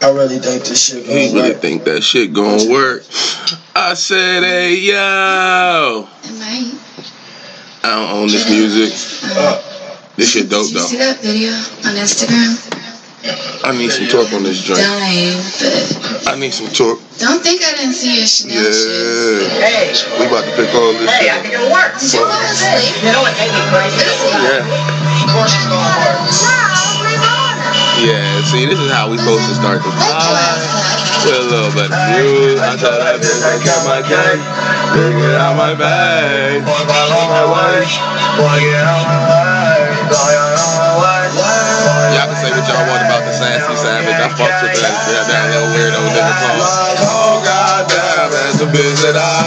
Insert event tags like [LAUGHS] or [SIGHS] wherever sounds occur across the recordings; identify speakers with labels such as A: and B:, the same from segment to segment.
A: I really think this shit gonna
B: He really
A: work.
B: think that shit gonna work. I said, hey yo,
C: It might.
B: I don't own this music.
A: Uh,
B: This shit dope
C: Did you see
B: though.
C: that video on Instagram?
B: I need some torque on this joint.
C: Dying, but
B: I need some torque.
C: don't think I didn't see your Chanel shoes.
B: Yeah.
D: Hey,
B: We about to pick all this
D: hey, I
B: shit.
D: think it'll work.
C: Did you fall asleep?
D: You know what made me crazy?
B: Yeah.
D: Of course it's gonna work.
B: Yeah, see, this is how we supposed to start the pod. With a little bit of view. I told that bitch I got my gang. Bring it out my bag.
A: Boy, while on my way, boy, get on my way, boy, I'm on my way.
B: Y'all can say what y'all want about the sassy savage. I fucked with that, that, that little weirdo nigga called. Oh goddamn, that's the bitch that I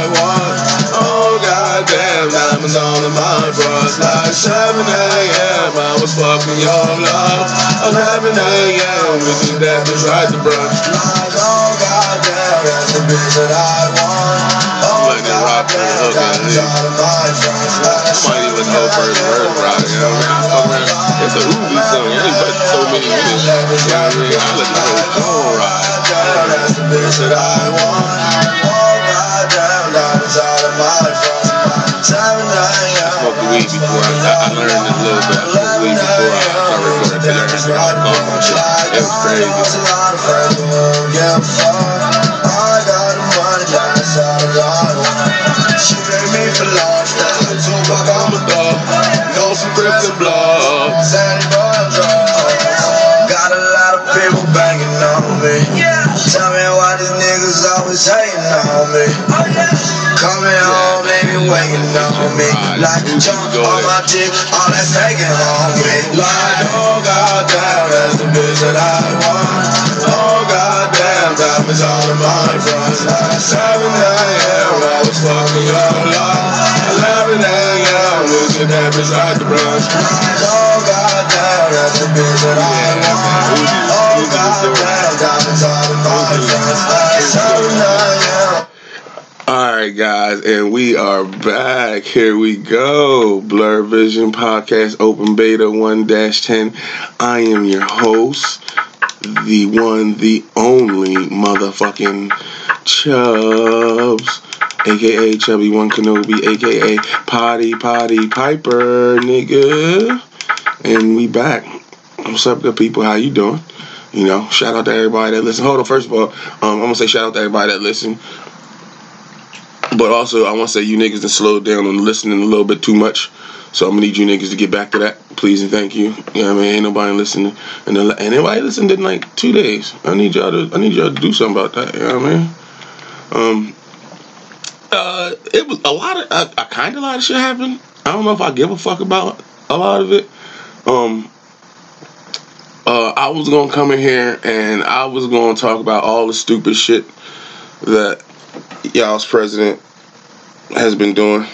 B: Like 7 a.m. I was fucking your love. 11 a.m. This is that bitch right to brunch.
A: Like, oh goddamn, that's the that I want. Oh
B: hook,
A: goddamn,
B: man.
A: diamonds on my friends.
B: I might even know first word right, you know what I mean? It's a Uzi song. It ain't but so many minutes. You know what I mean? I let the whole song ride.
A: that's the bitch that I want. Out of my friends. 7 a.m.
B: smoked weed before I, I, I learned a little bit. I smoked weed before I I had to got the cough and shit. It was crazy.
A: She made me for buck on
B: I'm a dog. Know some crips and blood.
A: Me. Tell me why these niggas always hating on me. Coming home, they oh, be waiting on me. Like a jump on my dick, all that's taking on me. Like, oh goddamn, that's the bitch that I want. Oh goddamn, diamonds all in my front. Like 7 a.m., I was fucking your love. 11 a.m., losing that bitch like the brunch. Like, oh goddamn, that's the bitch that I want. Oh goddamn, diamonds all in my front. Like 7 a.m.
B: All right, guys, and we are back. Here we go. Blur Vision Podcast Open Beta 1 10. I am your host, the one, the only motherfucking Chubbs, aka Chubby One Kenobi, aka Potty Potty Piper, nigga. And we back. What's up, good people? How you doing? You know, shout out to everybody that listen. Hold on, first of all, um, I'm gonna say shout out to everybody that listen. But also, I want to say you niggas that slowed down on listening a little bit too much. So I'm gonna need you niggas to get back to that, please and thank you. You know I mean? Ain't nobody listening, and and anybody listened in like two days. I need y'all to, I need y'all to do something about that. You know what I mean? Um, uh, it was a lot of, a, a kind of lot of shit happened. I don't know if I give a fuck about a lot of it. Um, uh, I was gonna come in here and I was gonna talk about all the stupid shit that y'all's president has been doing,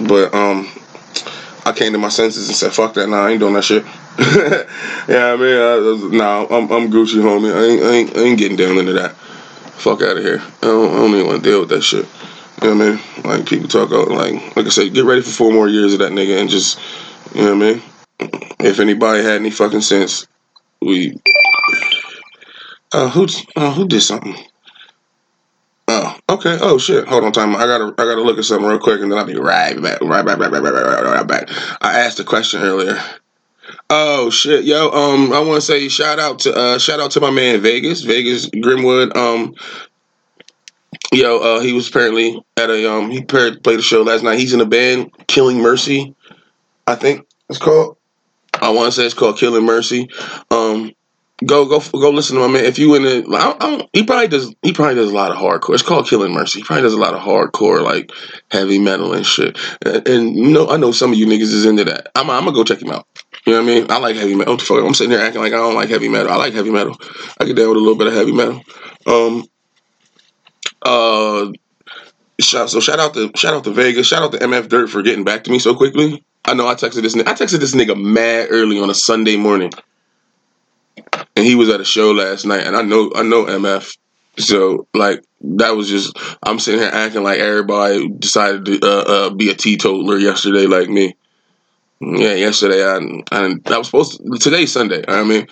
B: but um, I came to my senses and said, "Fuck that! Nah, I ain't doing that shit." [LAUGHS] yeah, I mean, uh, nah, I'm, I'm Gucci, homie. I ain't, I ain't, I ain't getting down into that. Fuck out of here. I don't, I don't even want to deal with that shit. You know what I mean? Like people talk out, like like I said, get ready for four more years of that nigga and just, you know what I mean? If anybody had any fucking sense, we. Uh, who uh, who did something? Oh, okay. Oh shit. Hold on, time. I gotta I gotta look at something real quick, and then I'll be right back. Right back. Right back. Right back. Right back. I asked a question earlier. Oh shit, yo. Um, I want to say shout out to uh shout out to my man Vegas, Vegas Grimwood. Um, yo, uh, he was apparently at a um he played a show last night. He's in a band, Killing Mercy, I think it's called. I want to say it's called Killing Mercy. Um, go go go listen to my man. If you in the, I, I he probably does. He probably does a lot of hardcore. It's called Killing Mercy. He probably does a lot of hardcore, like heavy metal and shit. And, and you know, I know some of you niggas is into that. I'm, I'm gonna go check him out. You know what I mean? I like heavy metal. I'm sitting here acting like I don't like heavy metal. I like heavy metal. I get down with a little bit of heavy metal. Um. Uh. So shout out to shout out to Vegas. Shout out to MF Dirt for getting back to me so quickly. I know I texted this. I texted this nigga mad early on a Sunday morning, and he was at a show last night. And I know I know MF. So like that was just I'm sitting here acting like everybody decided to uh, uh, be a teetotaler yesterday, like me. Yeah, yesterday I, I was supposed to, today's Sunday. I mean,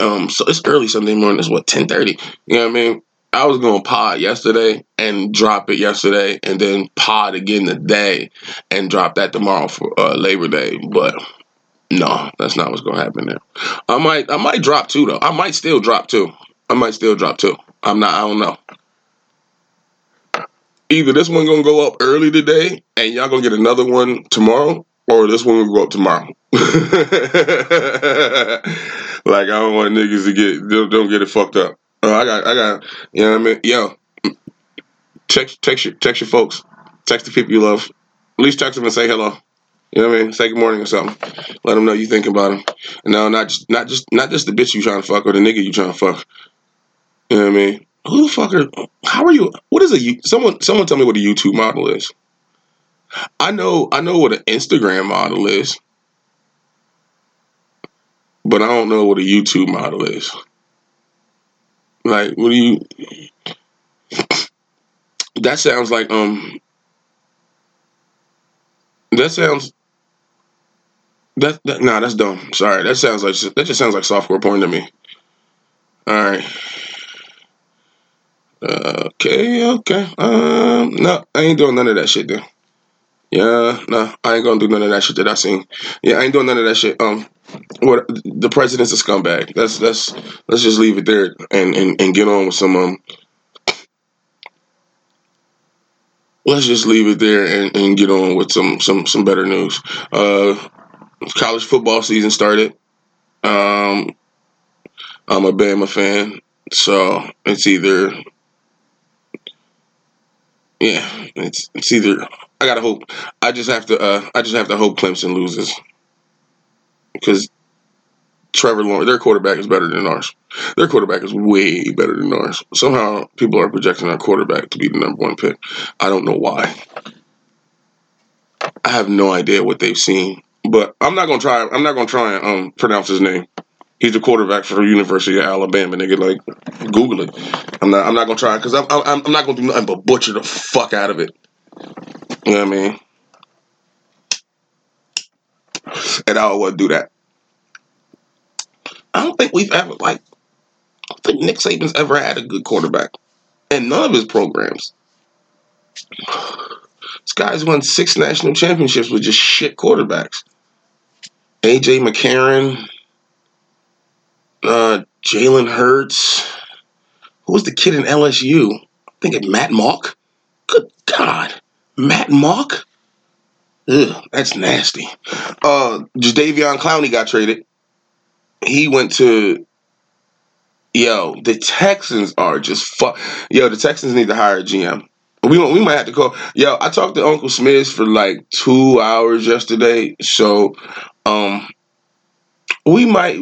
B: Um, so it's early Sunday morning. It's what ten thirty. You know what I mean? I was going to pod yesterday and drop it yesterday, and then pod again today and drop that tomorrow for uh, Labor Day. But no, that's not what's going to happen there. I might, I might drop two though. I might still drop two. I might still drop two. I'm not. I don't know. Either this one gonna go up early today, and y'all gonna get another one tomorrow, or this one will go up tomorrow. [LAUGHS] like I don't want niggas to get don't, don't get it fucked up. Uh, I got I got you know what I mean. Yo, text text your text your folks, text the people you love. At least text them and say hello. You know what I mean? Say good morning or something. Let them know you thinking about them. No, not just not just not just the bitch you trying to fuck or the nigga you trying to fuck. You know what I mean? Who the fuck are? How are you? What is a? Someone someone tell me what a YouTube model is. I know I know what an Instagram model is, but I don't know what a YouTube model is. Like, what do you? That sounds like um. That sounds. That, that nah, that's dumb. Sorry, that sounds like that just sounds like software porn to me. All right. Uh, okay, okay. Um, no, I ain't doing none of that shit then. Yeah, no, I ain't gonna do none of that shit that I seen. Yeah, I ain't doing none of that shit. Um, what the president's a scumbag. Let's let's let's just leave it there and and, and get on with some um. Let's just leave it there and, and get on with some some some better news. Uh, college football season started. Um, I'm a Bama fan, so it's either yeah, it's it's either I gotta hope. I just have to uh I just have to hope Clemson loses because Trevor Lawrence, their quarterback is better than ours. Their quarterback is way better than ours. Somehow people are projecting our quarterback to be the number one pick. I don't know why. I have no idea what they've seen, but I'm not gonna try. I'm not gonna try and um pronounce his name. He's the quarterback for University of Alabama. Nigga, like Google it. I'm not. I'm not gonna try because I'm, I'm. Not gonna do nothing but butcher the fuck out of it. You know what I mean? And I would do that. I don't think we've ever like. I think Nick Saban's ever had a good quarterback, and none of his programs. This guy's won six national championships with just shit quarterbacks. AJ McCarron, uh, Jalen Hurts. Who was the kid in LSU? I think it Matt Mauck. Good God, Matt Mauck. Ugh, that's nasty. Uh, Jadeveon Clowney got traded. He went to. Yo, the Texans are just fuck. Yo, the Texans need to hire a GM. We we might have to call. Yo, I talked to Uncle Smith for like two hours yesterday, so um, we might.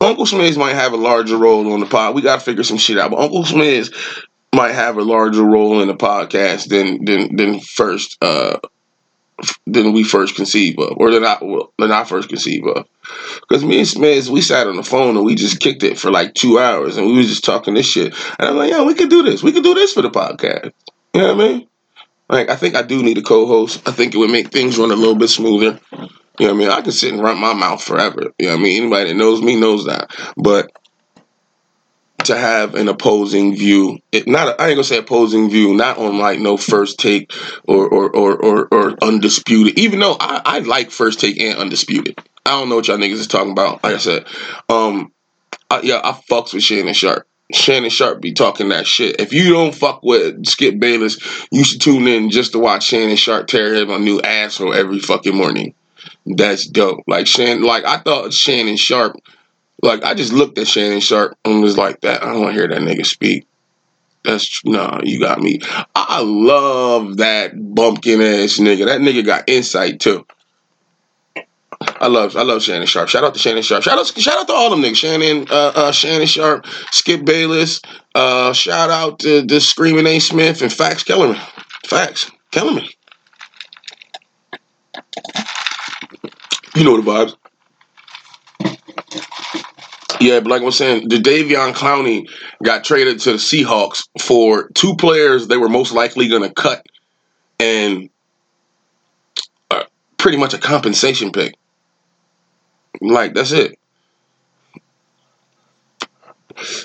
B: Uncle Smith might have a larger role on the pod. We got to figure some shit out. But Uncle Smith might have a larger role in the podcast than than than first uh than we first conceive of, or than I well, than I first conceive of. Because me and Smith, we sat on the phone and we just kicked it for like two hours, and we was just talking this shit. And I'm like, yeah, we could do this. We could do this for the podcast. You know what I mean? Like, I think I do need a co-host. I think it would make things run a little bit smoother. You know what I mean? I can sit and run my mouth forever. You know what I mean? Anybody that knows me knows that. But to have an opposing view, it not I ain't gonna say opposing view, not on like no first take or or or or, or undisputed. Even though I, I like first take and undisputed. I don't know what y'all niggas is talking about. Like I said, um, I, yeah, I fucks with Shannon Sharpe. Shannon Sharpe be talking that shit. If you don't fuck with Skip Bayless, you should tune in just to watch Shannon Sharpe tear him a new asshole every fucking morning. That's dope. Like Shannon, like I thought Shannon Sharpe, like I just looked at Shannon Sharpe and was like that. I don't want to hear that nigga speak. That's no, you got me. I love that bumpkin ass nigga. That nigga got insight too. I love I love Shannon Sharpe. Shout out to Shannon Sharpe. Shout out shout out to all them niggas. Shannon uh, uh, Shannon Sharpe, Skip Bayless. Uh, shout out to the Screaming A. Smith and Fax Kellerman. Fax Kellerman. You know the vibes. Yeah, but like I was saying, the Davion Clowney got traded to the Seahawks for two players they were most likely going to cut and uh, pretty much a compensation pick. Like, that's it.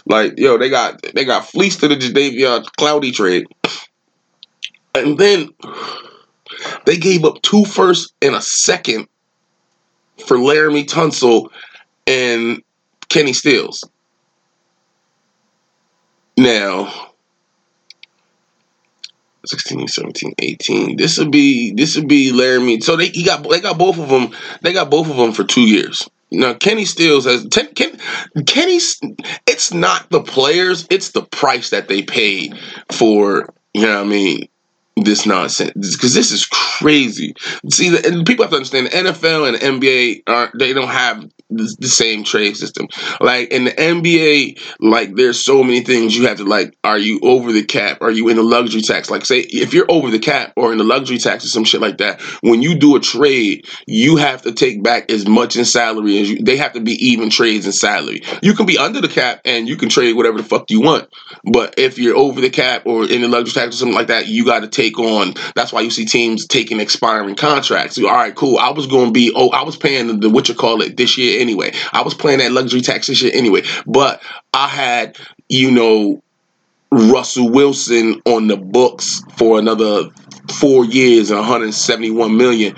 B: Like, yo, they got they got fleeced to the Jadeveon Clowney trade, and then they gave up two firsts and a second for Laremy Tunsil and Kenny Stills. Now, 16, 17, 18. This would be this would be Laremy. So they he got they got both of them. They got both of them for two years. Now Kenny Stills has ten, Ken, Kenny's. It's not the players. It's the price that they paid for. You know what I mean? This nonsense because this is crazy. See, the, and people have to understand the NFL and the NBA aren't they don't have the, same trade system. Like in the NBA, like there's so many things you have to like. Are you over the cap? Are you in the luxury tax? Like say if you're over the cap or in the luxury tax or some shit like that, when you do a trade, you have to take back as much in salary as you. They have to be even trades in salary. You can be under the cap and you can trade whatever the fuck you want. But if you're over the cap or in the luxury tax or something like that, you got to take on. That's why you see teams taking expiring contracts. All right, cool. I was going to be. Oh, I was paying the, the what you call it this year anyway. I was playing that luxury tax and shit anyway. But I had, you know, Russell Wilson on the books for another four years and 171 million.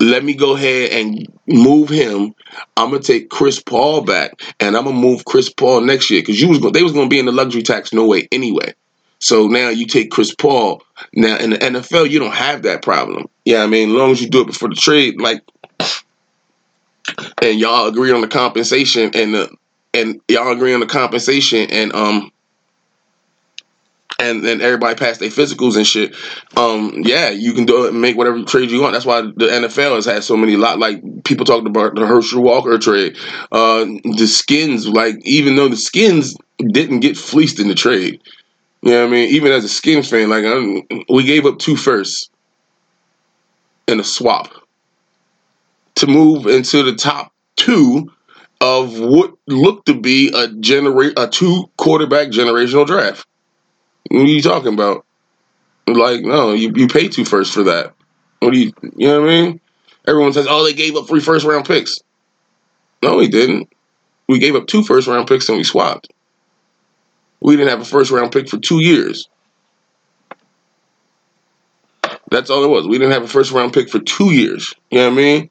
B: Let me go ahead and move him. I'm gonna take Chris Paul back, and I'm gonna move Chris Paul next year because you was going they was gonna be in the luxury tax no way anyway. So now you take Chris Paul. Now in the NFL, you don't have that problem. Yeah, I mean, as long as you do it before the trade, like and y'all agree on the compensation and and y'all agree on the compensation and um and then everybody pass their physicals and shit. Um, yeah, you can do it make whatever trade you want. That's why the NFL has had so many lot like people talked about the Herschel Walker trade. Uh, the skins, like even though the skins didn't get fleeced in the trade. You know what I mean? Even as a skins fan, like I'm, we gave up two firsts in a swap to move into the top two of what looked to be a generate a two quarterback generational draft. What are you talking about? Like, no, you, you pay two first for that. What do you you know what I mean? Everyone says, Oh, they gave up three first round picks. No, we didn't. We gave up two first round picks and we swapped. We didn't have a first round pick for two years. That's all it was. We didn't have a first round pick for two years. You know what I mean?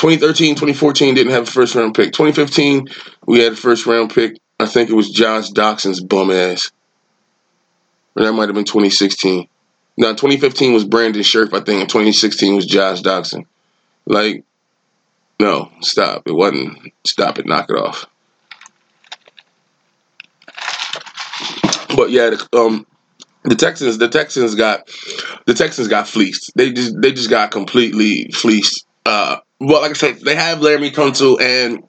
B: 2013, 2014 didn't have a first round pick. 2015, we had a first round pick. I think it was Josh Doctson's bum ass. Or that might have been 2016. Now, 2015 was Brandon Scherff, I think, and 2016 was Josh Doctson. Like, no, stop. It wasn't. Stop it. Knock it off. But yeah, the, um, the Texans, the Texans got, the Texans got fleeced. They just, they just got completely fleeced. Uh, well, like I said, they have Laremy Tunsil and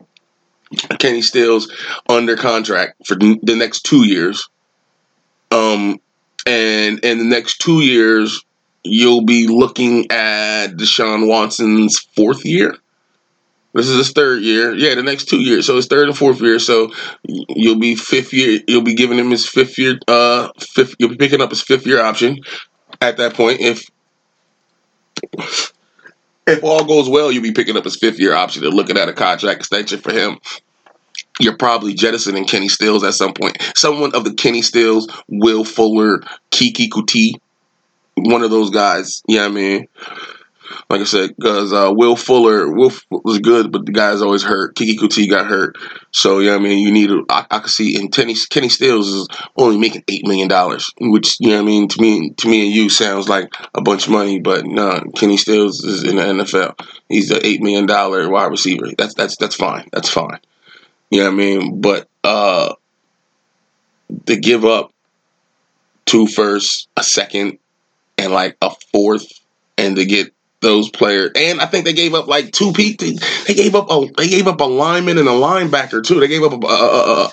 B: Kenny Stills under contract for the next two years. Um, and in the next two years, you'll be looking at Deshaun Watson's fourth year. This is his third year. Yeah, the next two years. So his third and fourth year. So you'll be fifth year. You'll be giving him his fifth year. Uh, fifth. You'll be picking up his fifth year option at that point. If if all goes well, you'll be picking up his fifth year option and looking at a contract extension for him. You're probably jettisoning Kenny Stills at some point. Someone of the Kenny Stills, Will Fuller, Keke Coutee, one of those guys. Yeah, you know I mean, like I said, because uh, Will Fuller, Will was good, but the guy's always hurt. Keke Coutee got hurt, so yeah, you know I mean, you need. I, can see, and Kenny, Kenny Stills is only making eight million dollars, which you know, I mean, to me, to me and you sounds like a bunch of money, but no, Kenny Stills is in the NFL. He's an eight million dollar wide receiver. That's that's that's fine. That's fine. You know what I mean? But uh to give up two firsts, a second, and like a fourth, and to get those players, and I think they gave up like two people. They gave up a they gave up a lineman and a linebacker too. They gave up a, a,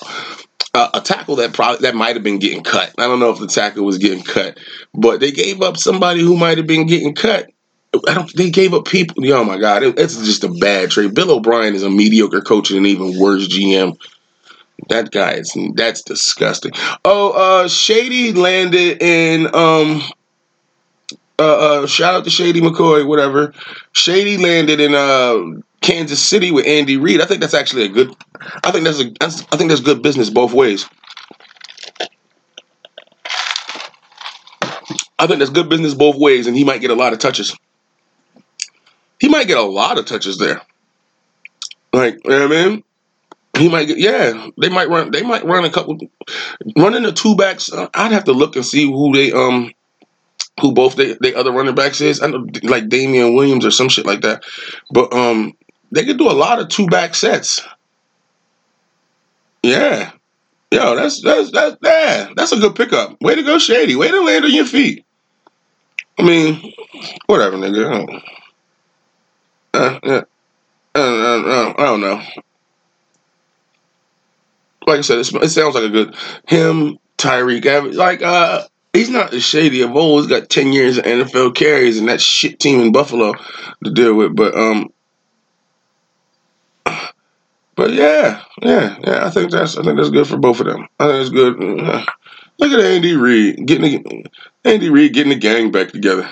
B: a, a tackle that probably that might have been getting cut. I don't know if the tackle was getting cut, but they gave up somebody who might have been getting cut. I don't. They gave up people. Oh my god, it, it's just a bad trade. Bill O'Brien is a mediocre coach and an even worse GM. That guy is that's disgusting. Oh, uh, Shady landed in um. Uh, uh, shout out to Shady McCoy, whatever. Shady landed in uh Kansas City with Andy Reid. I think that's actually a good. I think that's a. That's, I think that's good business both ways. I think that's good business both ways, and he might get a lot of touches. He might get a lot of touches there. Like, you know what I mean? He might get, yeah. They might run. They might run a couple, running the two backs. Uh, I'd have to look and see who they um, who both the, they other running backs is. I know like Damien Williams or some shit like that. But um, they could do a lot of two back sets. Yeah, yo, that's that's that's yeah, that's a good pickup. Way to go, Shady. Way to land on your feet. I mean, whatever, nigga. Uh, yeah. Uh, uh, uh, I don't know. Like I said, it sounds like a good him, Tyreek. Like uh, he's not as shady of old. He's got ten years of NFL carries and that shit team in Buffalo to deal with. But um, but yeah, yeah, yeah. I think that's I think that's good for both of them. I think it's good. [SIGHS] Look at Andy Reid getting the, Andy Reid getting the gang back together.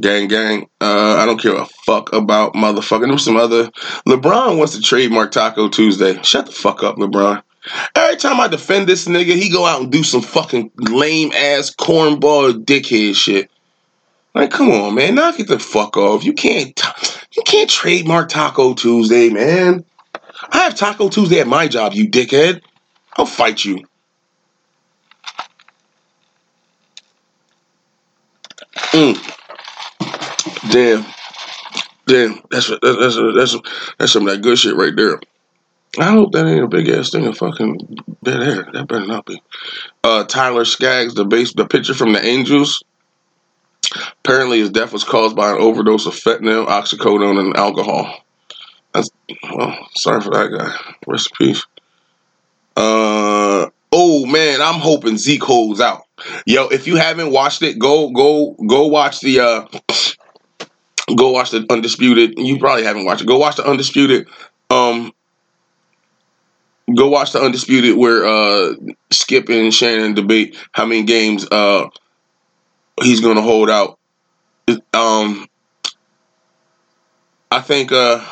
B: Gang, gang. Uh, I don't care a fuck about motherfucking. There's some other. LeBron wants to trademark Taco Tuesday. Shut the fuck up, LeBron. Every time I defend this nigga, he go out and do some fucking lame ass cornball dickhead shit. Like, come on, man, knock it the fuck off. You can't, you can't trademark Taco Tuesday, man. I have Taco Tuesday at my job, you dickhead. I'll fight you. Mm. Damn. Damn. That's that's that's that's that's some of that good shit right there. I hope that ain't a big ass thing of fucking dead air. That better not be. Uh, Tyler Skaggs, the base, the pitcher from the Angels. Apparently, his death was caused by an overdose of fentanyl, oxycodone, and alcohol. That's well, sorry for that guy. Rest in peace. Uh oh man, I'm hoping Zeke holds out. Yo, if you haven't watched it, go go go watch the uh go watch the undisputed. You probably haven't watched it. Go watch the undisputed. Um go watch the undisputed where uh Skip and Shannon debate how many games uh he's gonna hold out. Um I think uh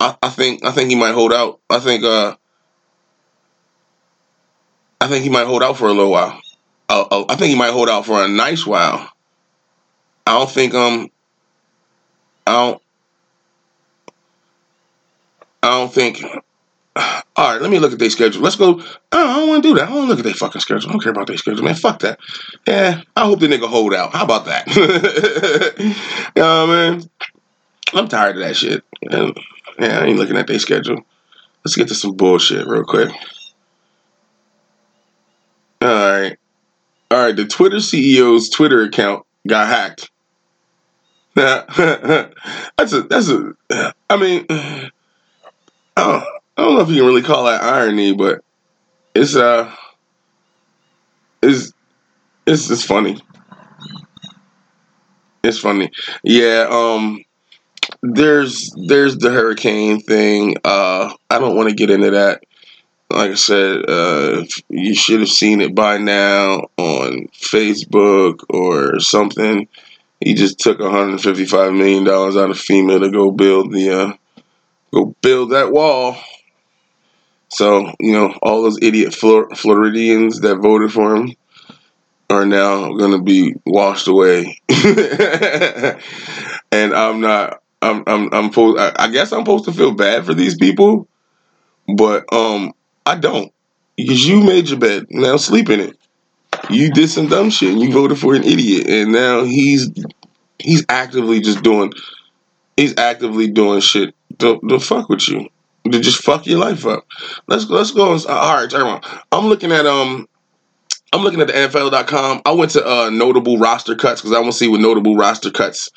B: I, I think I think he might hold out. I think uh I think he might hold out for a little while. Uh, uh, I think he might hold out for a nice while. I don't think um I don't I don't think [SIGHS] all right, let me look at their schedule. Let's go. I don't want to do that. I don't look at their fucking schedule. I don't care about their schedule, man. Fuck that. Yeah, I hope the nigga hold out. How about that? [LAUGHS] you know what I mean? I'm tired of that shit. And, yeah, I ain't looking at their schedule. Let's get to some bullshit real quick. All right. All right, the Twitter CEO's Twitter account got hacked. [LAUGHS] that's a that's a I mean I don't, know if you can really call that irony, but it's uh it's it's just funny. It's funny. Yeah, um there's there's the hurricane thing. Uh I don't want to get into that. Like I said, uh you should have seen it by now on Facebook or something. He just took 155 million dollars out of FEMA to go build the uh build that wall. So, you know, all those idiot Flor- Floridians that voted for him are now going to be washed away. [LAUGHS] and I'm not I'm I'm I'm I I guess I'm supposed to feel bad for these people, but um I don't. Because you made your bed. Now sleep in it. You did some dumb shit and you voted for an idiot and now he's he's actively just doing he's actively doing shit to, to fuck with you. They just fuck your life up. Let's let's go. All right, everyone. I'm looking at um I'm looking at the NFL.com. I went to uh, notable roster cuts because I want to see what notable roster cuts.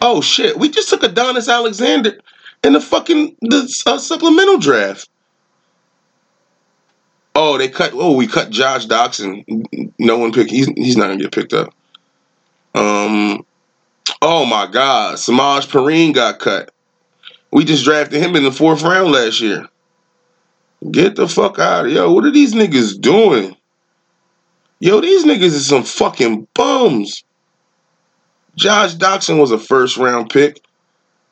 B: Oh shit, we just took Adonis Alexander in the fucking the uh, supplemental draft. Oh, they cut. Oh, we cut Josh Doctson. No one picked. He's he's not gonna get picked up. Um. Oh my God, Samaje Perine got cut. We just drafted him in the fourth round last year. Get the fuck out of yo. What are these niggas doing? Yo, these niggas is some fucking bums. Josh Doctson was a first round pick.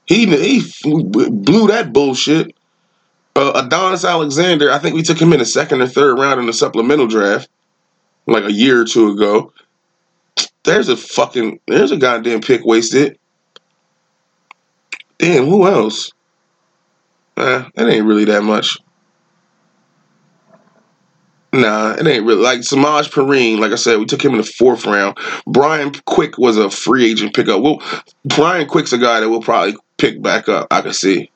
B: He he blew that bullshit. Uh, Adonis Alexander, I think we took him in the second or third round in the supplemental draft, like a year or two ago. There's a fucking there's a goddamn pick wasted. Damn, who else? Uh, that ain't really that much. Nah, it ain't really like Samaje Perine. Like I said, we took him in the fourth round. Brian Quick was a free agent pickup. Well, Brian Quick's a guy that we'll probably pick back up. I can see.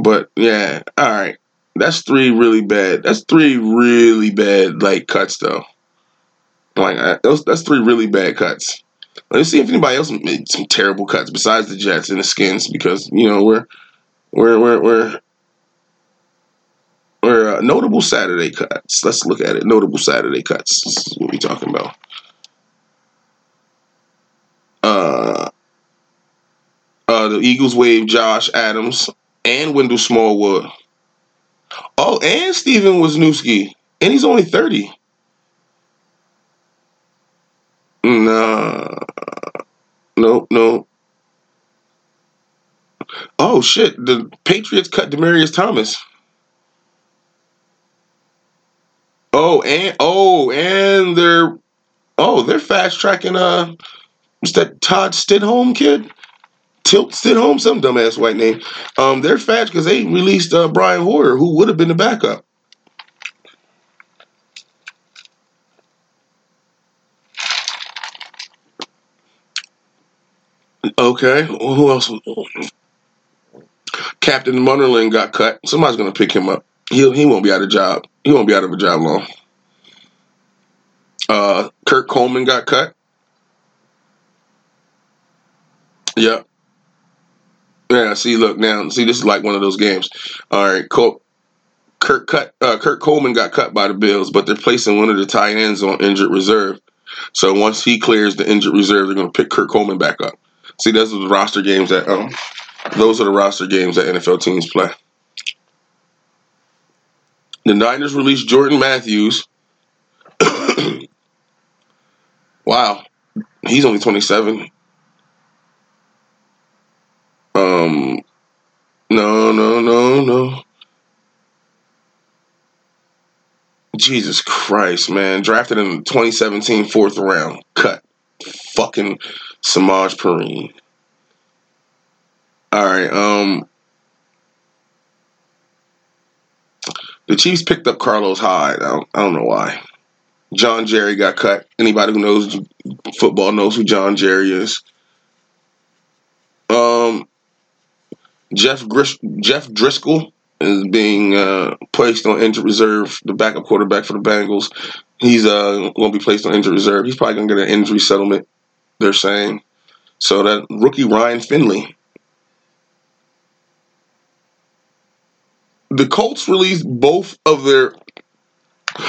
B: But yeah, all right. That's three really bad. That's three really bad like cuts though. Like that's three really bad cuts. Let's see if anybody else made some terrible cuts besides the Jets and the Skins because you know we're we're we're we're we're uh, notable Saturday cuts. Let's look at it. Notable Saturday cuts. This is what we talking about. Uh, uh, the Eagles waived Josh Adams and Wendell Smallwood. Oh, and Stefen Wisniewski. And he's only 30. Nah. No. Oh, shit. The Patriots cut Demaryius Thomas. Oh, and oh, and they're oh, they're fast tracking uh what's that Todd Stidham kid? Tilt Stidham, some dumbass white name. Um, they're fast because they released uh, Brian Hoyer, who would have been the backup. Okay, well, who else? Captain Munnerlyn got cut. Somebody's gonna pick him up. He he won't be out of job. He won't be out of a job long. Uh, Kurt Coleman got cut. Yep. Yeah. See, look now. See, this is like one of those games. All right, Kurt cut. Uh, Kurt Coleman got cut by the Bills, but they're placing one of the tight ends on injured reserve. So once he clears the injured reserve, they're going to pick Kurt Coleman back up. See, those are the roster games that um, those are the roster games that NFL teams play. The Niners released Jordan Matthews. [COUGHS] wow, he's only twenty seven. Um, no, no, no, no. Jesus Christ, man. Drafted in the 2017 fourth round. Cut. Fucking Samaje Perine. Alright, um the Chiefs picked up Carlos Hyde. I don't, I don't know why. John Jerry got cut. Anybody who knows football knows who John Jerry is. Um Jeff Gris- Jeff Driskel is being uh, placed on injured reserve, the backup quarterback for the Bengals. He's uh, going to be placed on injured reserve. He's probably going to get an injury settlement, they're saying. So that rookie Ryan Finley. The Colts released both of their.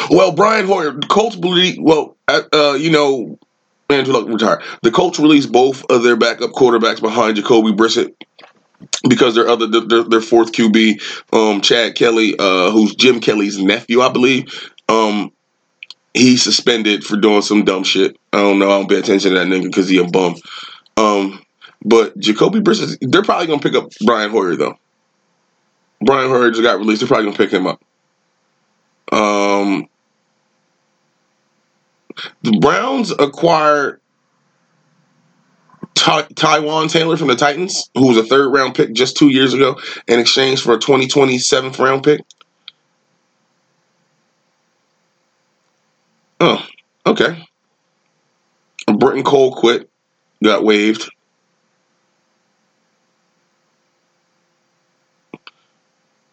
B: Well, Brian Hoyer, the Colts believe. Well, uh, you know, Andrew Luck retired. The Colts released both of their backup quarterbacks behind Jacoby Brissett because their other their, their fourth QB, um, Chad Kelly, uh, who's Jim Kelly's nephew, I believe, um, he's suspended for doing some dumb shit. I don't know. I don't pay attention to that nigga because he a bum. Um, but Jacoby Brissett, they're probably gonna pick up Brian Hoyer though. Brian Hoyer just got released. They're probably gonna pick him up. Um, the Browns acquired Taywan Taylor from the Titans, who was a third round pick just two years ago, in exchange for a 2020 seventh round pick. Oh, okay. Britton Colquitt, got waived.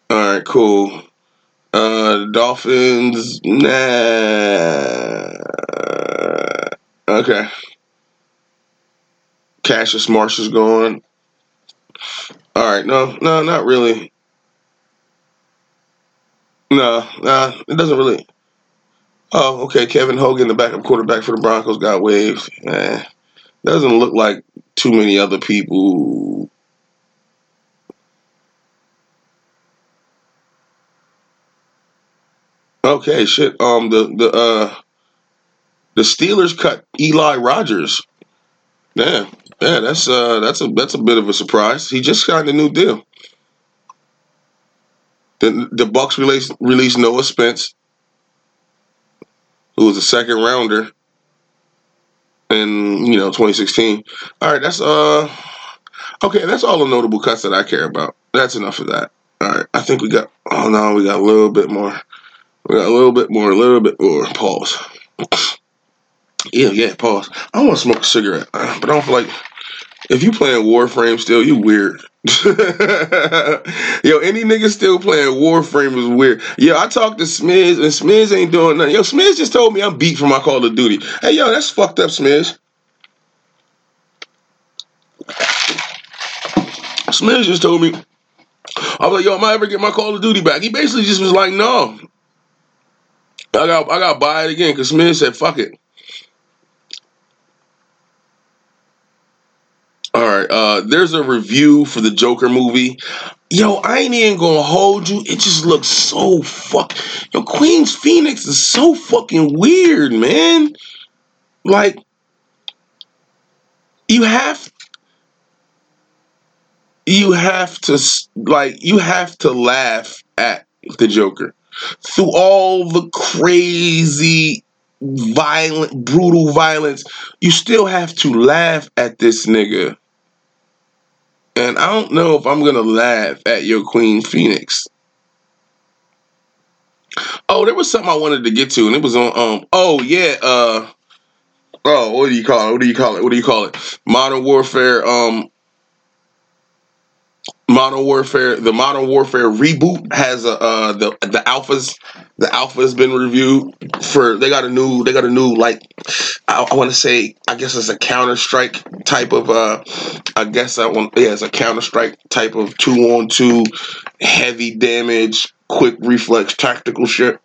B: All right, cool. Uh, Dolphins, nah. Okay. Cassius Marsh is gone. All right, no, no, not really. No, nah, it doesn't really. Oh, okay. Kevin Hogan, the backup quarterback for the Broncos, got waived. Eh, doesn't look like too many other people. Okay, shit. Um, the the uh, the Steelers cut Eli Rogers. Damn. Yeah, that's uh that's a that's a bit of a surprise. He just signed a new deal. The the Bucks released released Noah Spence, who was a second rounder in you know 2016. All right, that's uh okay. That's all the notable cuts that I care about. That's enough of that. All right, I think we got. Oh no, we got a little bit more. We got a little bit more. A little bit more. Pause. Yeah, yeah. Pause. I want to smoke a cigarette, uh, but I don't feel like. If you playing Warframe still, you weird. [LAUGHS] Yo, any nigga still playing Warframe is weird. Yo, I talked to Smiz, and Smiz ain't doing nothing. Yo, Smiz just told me I'm beat for my Call of Duty. Hey, yo, that's fucked up, Smiz. Smiz just told me. I was like, yo, am I ever get my Call of Duty back? He basically just was like, no. I got I gotta buy it again because Smiz said, fuck it. All right, uh, there's a review for the Joker movie. Yo, I ain't even gonna hold you. It just looks so fuck. Yo, Queen's Phoenix is so fucking weird, man. Like, you have, you have to like, you have to laugh at the Joker through all the crazy, violent, brutal violence. You still have to laugh at this nigga. And I don't know if I'm gonna laugh at your Joaquin Phoenix. Oh, there was something I wanted to get to, and it was on. Um. Oh yeah. Uh. Oh, what do you call it? What do you call it? What do you call it? Modern Warfare. Um. Modern Warfare. The Modern Warfare reboot has a uh the the alphas. The alpha has been reviewed for. They got a new. They got a new like. I, I want to say. I guess it's a Counter Strike type of. uh I guess I want. Yeah, it's a Counter Strike type of two on two, heavy damage, quick reflex tactical shit.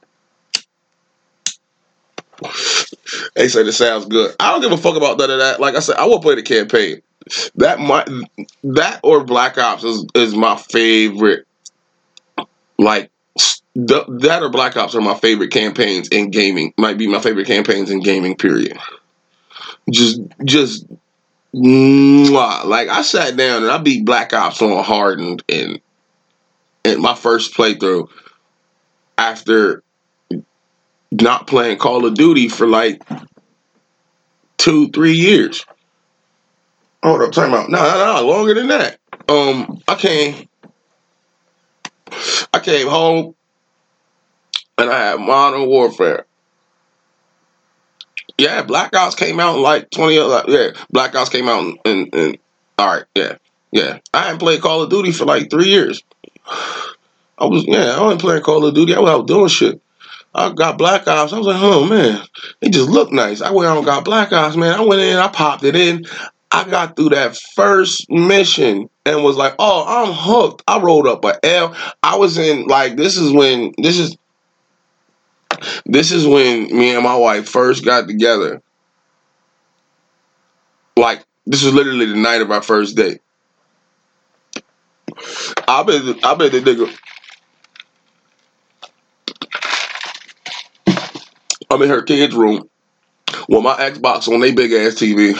B: They said it sounds good. I don't give a fuck about none of that. Like I said, I will play the campaign. That might that or Black Ops is, is my favorite. Like the, that or Black Ops are my favorite campaigns in gaming. Might be my favorite campaigns in gaming. Period. Just just mwah. like I sat down and I beat Black Ops on hard and and, and my first playthrough after not playing Call of Duty for like two three years. Hold up, time out. No, no, no, longer than that. Um, I came, I came home, and I had Modern Warfare. Yeah, Black Ops came out in like twenty. Like, yeah, Black Ops came out in, in, in. All right, yeah, yeah. I hadn't played Call of Duty for like three years. I was, yeah, I wasn't playing Call of Duty. I was out doing shit. I got Black Ops. I was like, oh man, it just looked nice. I went out and got Black Ops, man. I went in, I popped it in. I got through that first mission and was like, oh, I'm hooked. I rolled up a L. I was in like this is when this is this is when me and my wife first got together. Like this was literally the night of our first date. I bet I bet the nigga I'm in her kid's room with my Xbox on their big ass TV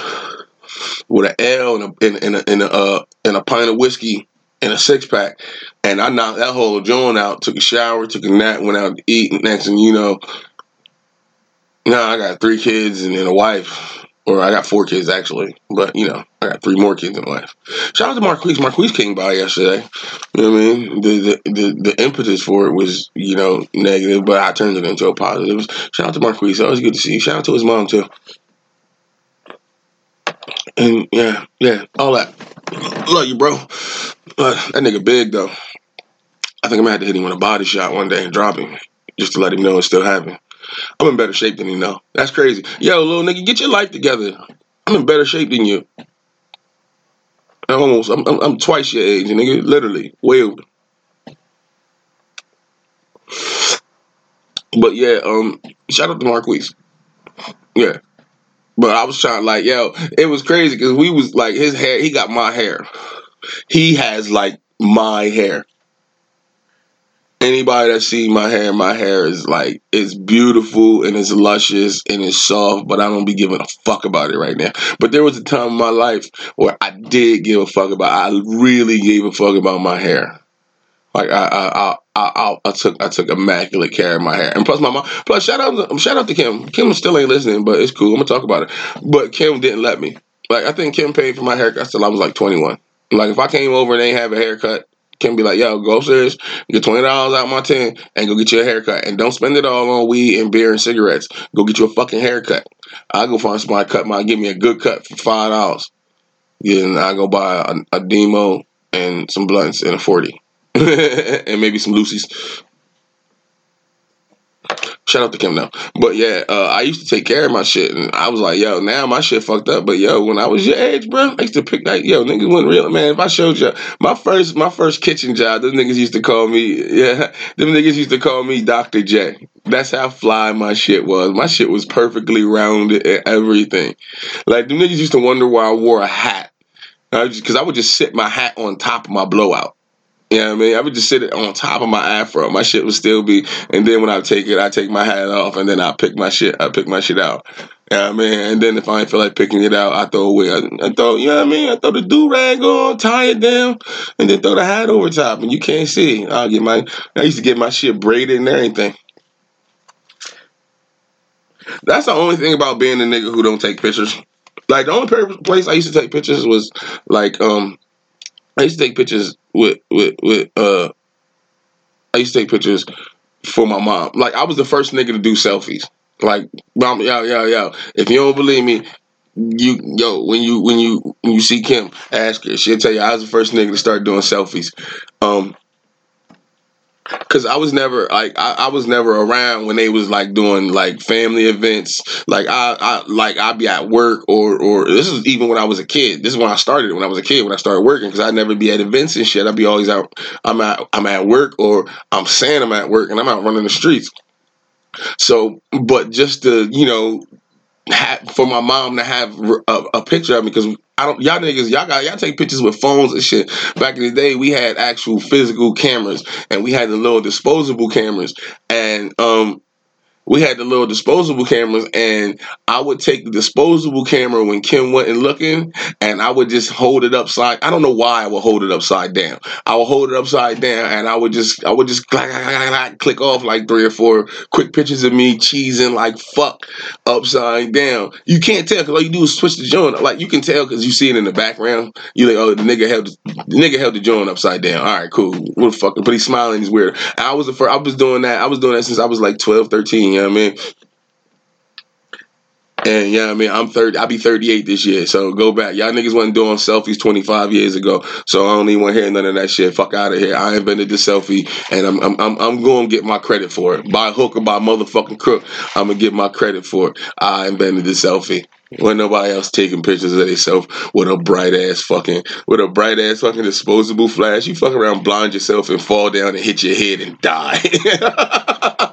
B: with an L and a and, and a and a uh, and a pint of whiskey and a six pack, and I knocked that whole joint out. Took a shower, took a nap, went out to eat. And next thing you know, now I got three kids and then a wife, or I got four kids actually, but you know I got three more kids and a wife. Shout out to Marquise. Marquise came by yesterday. You know what I mean? The, the the the impetus for it was you know negative, but I turned it into a positive. Shout out to Marquise. Always good to see you. Shout out to his mom too. And yeah, yeah, all that. Love you, bro. Uh, that nigga big though. I think I'm gonna have to hit him with a body shot one day and drop him just to let him know it's still happening. I'm in better shape than he know. That's crazy. Yo, little nigga, get your life together. I'm in better shape than you. I'm almost. I'm, I'm, I'm twice your age, nigga. Literally, way older. But yeah, um, shout out to Marquise. Yeah. But I was trying like, yo, it was crazy because we was like his hair. He got my hair. He has like my hair. anybody that see my hair, my hair is like it's beautiful and it's luscious and it's soft, but I don't be giving a fuck about it right now. But there was a time in my life where I did give a fuck about. I really gave a fuck about my hair. Like I, I, I, I, I, I took, I took immaculate care of my hair, and plus my mom. Plus, shout out, to, shout out to Kim. Kim still ain't listening, but it's cool. I'm gonna talk about it. But Kim didn't let me. Like I think Kim paid for my haircut till I was like 21. Like if I came over and they have a haircut, Kim be like, "Yo, go upstairs, get twenty dollars out my tin, and go get you a haircut, and don't spend it all on weed and beer and cigarettes. Go get you a fucking haircut. I go find somebody cut my, give me a good cut for five dollars. Yeah, and I go buy a, a demo and some blunts and a forty, [LAUGHS] and maybe some Lucy's. Shout out to Kim now. But yeah, uh, I used to take care of my shit, and I was like, yo, now my shit fucked up. But yo, when I was your age, bro, I used to pick like, yo, niggas wasn't real, man. If I showed you my first, my first kitchen job, those niggas used to call me, yeah, [LAUGHS] them niggas used to call me Dr. J. That's how fly my shit was. My shit was perfectly rounded and everything. Like them niggas used to wonder why I wore a hat, because I would just sit my hat on top of my blowout. You know I mean? I would just sit it on top of my afro. My shit would still be, and then when I take it, I take my hat off, and then I pick my shit. I pick my shit out. You know I mean? And then if I ain't feel like picking it out, I throw away. I, I throw, you know what I mean? I throw the do rag on, tie it down, and then throw the hat over top, and you can't see. I'll get my. I used to get my shit braided and everything. That's the only thing about being a nigga who don't take pictures. Like the only place I used to take pictures was like um I used to take pictures with with with uh I used to take pictures for my mom. Like I was the first nigga to do selfies. Like mom, yo, yo, yo. If you don't believe me, you yo, when you when you when you see Kim, ask her. She'll tell you I was the first nigga to start doing selfies. Um Cause I was never like I, I was never around when they was like doing like family events. Like I, I like I'd be at work or or this is even when I was a kid. This is when I started when I was a kid when I started working because I'd never be at events and shit. I'd be always out. I'm at I'm at work or I'm saying I'm at work and I'm out running the streets. So, but just to you know have, for my mom to have a, a picture of me because I don't y'all niggas y'all got y'all take pictures with phones and shit. Back in the day, we had actual physical cameras and we had the little disposable cameras and um we had the little disposable cameras and I would take the disposable camera when Kim wasn't looking and I would just hold it upside I don't know why I would hold it upside down. I would hold it upside down and I would just I would just clack, clack, clack, click off like three or four quick pictures of me cheesing like fuck upside down. You can't tell because all you do is switch the joint. Like you can tell because you see it in the background. You like, oh, the nigga held the nigga held the joint upside down. All right, cool. What the fuck? But he's smiling. He's weird. I was the first. I was doing that. I was doing that since I was like 12, 13. You know what I mean? And yeah, I mean, I'm 30. I'll be 38 this year. So go back. Y'all niggas wasn't doing selfies 25 years ago. So I don't even want to hear none of that shit. Fuck out of here. I invented the selfie, and I'm I'm I'm, I'm going to get my credit for it. By hook or by motherfucking crook, I'm gonna get my credit for it. I invented the selfie. When nobody else taking pictures of themselves with a bright ass fucking with a bright ass fucking disposable flash, you fuck around, blind yourself, and fall down and hit your head and die. [LAUGHS]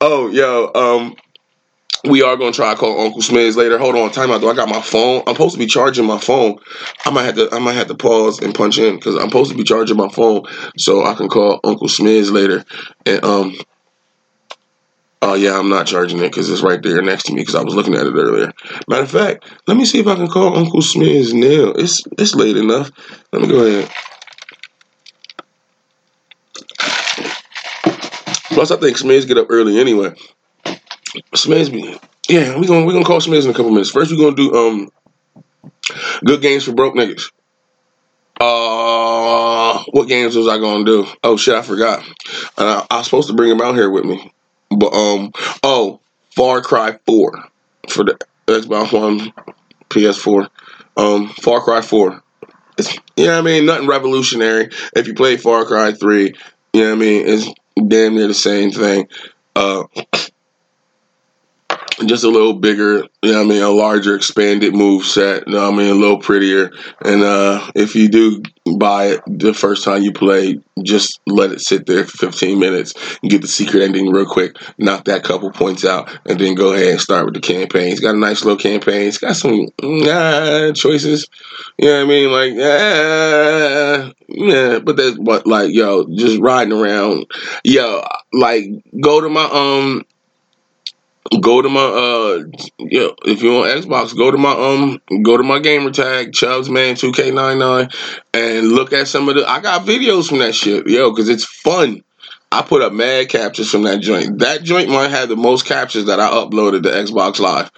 B: oh, yo, um, we are gonna try to call Uncle Smiz later. Hold on, time out. though. I got my phone. I'm supposed to be charging my phone. I might have to. I might have to pause and punch in because I'm supposed to be charging my phone so I can call Uncle Smiz later. And um, oh yeah, I'm not charging it because it's right there next to me because I was looking at it earlier. Matter of fact, let me see if I can call Uncle Smiz now. It's it's late enough. Let me go ahead. Plus, I think Smiz get up early anyway. Smiz be yeah. We gonna we gonna call Smiz in a couple minutes. First, we're gonna do um good games for broke niggas. Uh, what games was I gonna do? Oh shit, I forgot. And I, was supposed to bring him out here with me, but um, oh, Far Cry Four for the Xbox One, PS4. Um, Far Cry Four. It's, what I mean? Nothing revolutionary. If you play Far Cry Three, you know what I mean? It's damn near the same thing. Uh, just a little bigger, you know what I mean, a larger expanded move set, you know what I mean, a little prettier. And uh, if you do buy it the first time you play, just let it sit there for 15 minutes and get the secret ending real quick, knock that couple points out, and then go ahead and start with the campaign. It's got a nice little campaign. It's got some uh, choices, you know what I mean, like, yeah, yeah, but that's what, like, yo, just riding around, yo, like, go to my, um, go to my uh yeah if you're on xbox go to my um go to my gamer tag chubbs man 2k99 and look at some of the i got videos from that shit yo because it's fun i put up mad captures from that joint that joint might have the most captures that i uploaded to xbox live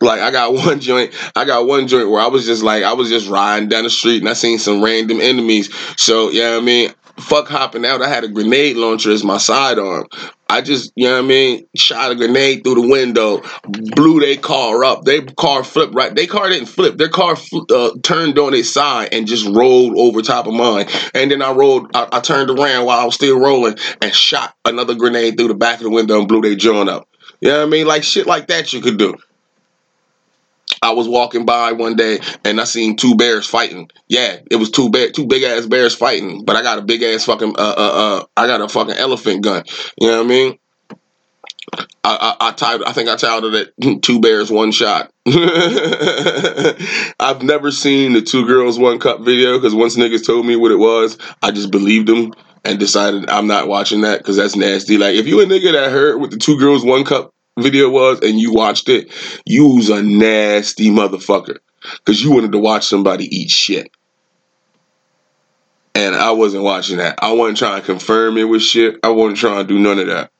B: like I got [LAUGHS] one joint, I got one joint where I was just like, I was just riding down the street and I seen some random enemies. So yeah, you know I mean, fuck hopping out. I had a grenade launcher as my sidearm. I just, you know what I mean, shot a grenade through the window, blew their car up. Their car flipped right. Their car didn't flip. Their car fl- uh, turned on its side and just rolled over top of mine. And then I rolled, I, I turned around while I was still rolling and shot another grenade through the back of the window and blew their joint up. You know what I mean? Like shit like that you could do. I was walking by one day and I seen two bears fighting. Yeah, it was two bear, two big ass bears fighting. But I got a big ass fucking, uh, uh, uh, I got a fucking elephant gun. You know what I mean? I, I, I titled, I think I titled it [LAUGHS] "Two Bears, One Shot." [LAUGHS] I've never seen the Two Girls, One Cup video because once niggas told me what it was, I just believed them and decided I'm not watching that because that's nasty. Like if you a nigga that heard what the Two Girls, One Cup video was and you watched it, you was a nasty motherfucker because you wanted to watch somebody eat shit. And I wasn't watching that. I wasn't trying to confirm it with shit. I wasn't trying to do none of that.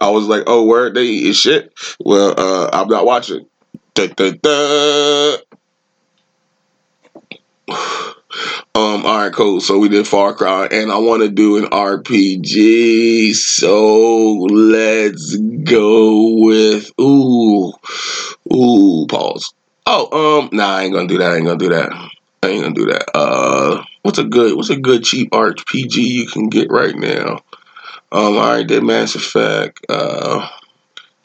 B: I was like, oh, where they eat shit? Well, uh, I'm not watching. Da, da, da. Um, all right, cool. So we did Far Cry, and I want to do an RPG. So let's go with ooh, ooh. Pause. Oh, um, nah, I ain't gonna do that. I ain't gonna do that. I ain't gonna do that. Uh, what's a good, what's a good cheap RPG you can get right now? Um, all right, did Mass Effect. Uh,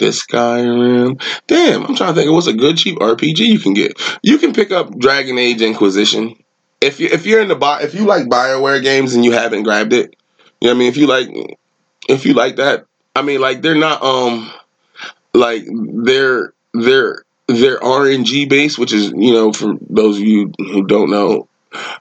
B: this Skyrim. Damn, I'm trying to think what's a good cheap RPG you can get. You can pick up Dragon Age Inquisition if you if you're in the buy if you like Bioware games and you haven't grabbed it, you know what I mean. If you like if you like that, I mean like they're not um like they're they're they're RNG based, which is you know for those of you who don't know,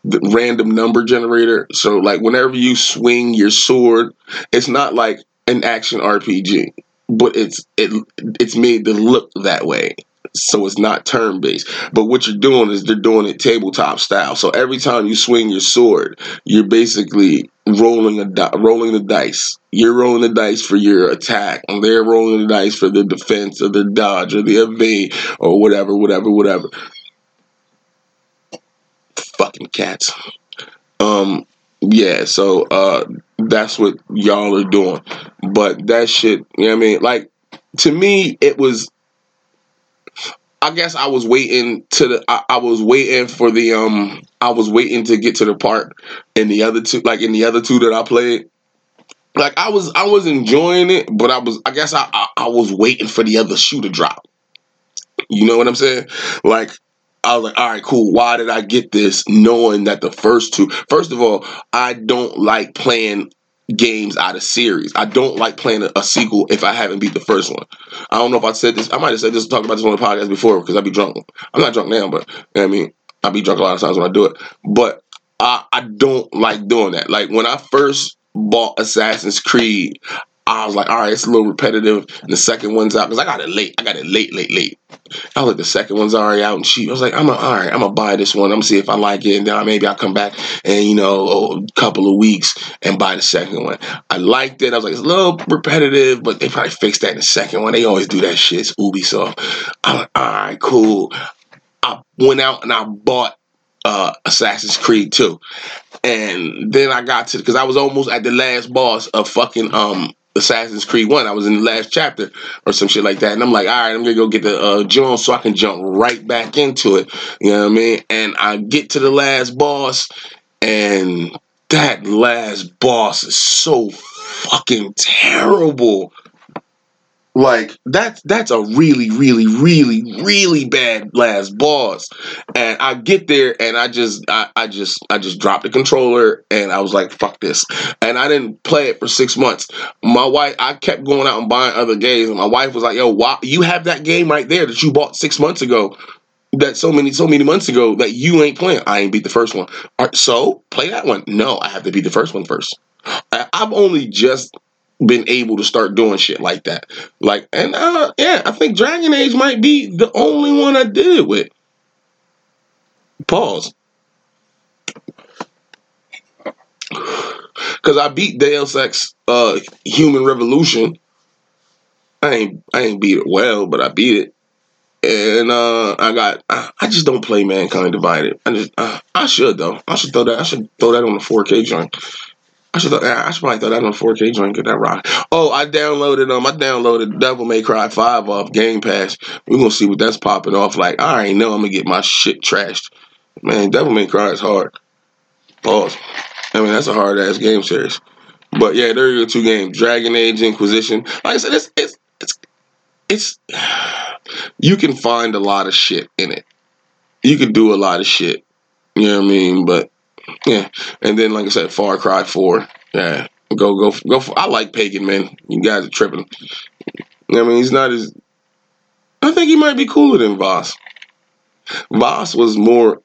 B: the random number generator. So like whenever you swing your sword, it's not like an action RPG, but it's it it's made to look that way so it's not turn based. But what you're doing is they're doing it tabletop style. So every time you swing your sword, you're basically rolling a di- rolling the dice. You're rolling the dice for your attack, and they're rolling the dice for the defense or the dodge or the evade or whatever, whatever, whatever. Fucking cats. Um, yeah. So uh, that's what y'all are doing. But that shit, you know what I mean? Like to me, it was I guess I was waiting to the I, I, was waiting for the um I was waiting to get to the part in the other two like in the other two that I played. Like I was I was enjoying it, but I was I guess I I, I was waiting for the other shoe to drop. You know what I'm saying? Like I was like, all right, cool. Why did I get this knowing that the first two, first of all, I don't like playing games out of series. I don't like playing a, a, sequel if I haven't beat the first one. I don't know if I said this. I might have said this, talked about this on the podcast before because I'd be drunk. I'm not drunk now, but you know I mean, I be drunk a lot of times when I do it. But I, I don't like doing that. Like when I first bought Assassin's Creed, I was like, all right, it's a little repetitive. And the second one's out because I got it late. I got it late, late, late. I was like, the second one's already out and cheap. I was like, I'm a, all right, I'm gonna buy this one. I'm gonna see if I like it, and then maybe I'll come back and you know a couple of weeks and buy the second one. I liked it. I was like, it's a little repetitive, but they probably fixed that in the second one. They always do that shit. It's Ubisoft. I'm like, all right, cool. I went out and I bought uh, Assassin's Creed 2. And then I got to because I was almost at the last boss of fucking um Assassin's Creed One. I was in the last chapter or some shit like that, and I'm like, all right, I'm gonna go get the uh, Jones so I can jump right back into it. You know what I mean? And I get to the last boss, and that last boss is so fucking terrible. Like that's that's a really, really, really, really bad last boss. And I get there and I just I, I just I just dropped the controller and I was like, fuck this. And I didn't play it for six months. My wife I kept going out and buying other games, and my wife was like, yo, why you have that game right there that you bought six months ago that so many so many months ago that you ain't playing. I ain't beat the first one. So play that one. No, I have to beat the first one first. I, I've only just been able to start doing shit like that. Like, and uh, yeah, I think Dragon Age might be the only one I did it with. Pause. Cause I beat Deus Ex uh, Human Revolution. I ain't I ain't beat it well, but I beat it and uh, I got I, I just don't play Mankind Divided. I just uh, I should though. I should throw that. I should throw that on the 4K joint. I should I should probably throw that on the 4K joint. Get that rock. Oh, I downloaded um I downloaded Devil May Cry Five off Game Pass. We're gonna see what that's popping off like. I ain't know I'm gonna get my shit trashed. Man, Devil May Cry is hard. Pause. I mean that's a hard ass game series. But yeah, there are your two games: Dragon Age Inquisition. Like I said, it's it's it's it's [SIGHS] you can find a lot of shit in it. You can do a lot of shit. You know what I mean? But yeah. And then like I said, Far Cry 4. Yeah. Go go go for, I like Pagan, man. You guys are tripping. I mean, he's not as I think he might be cooler than Voss. Voss was more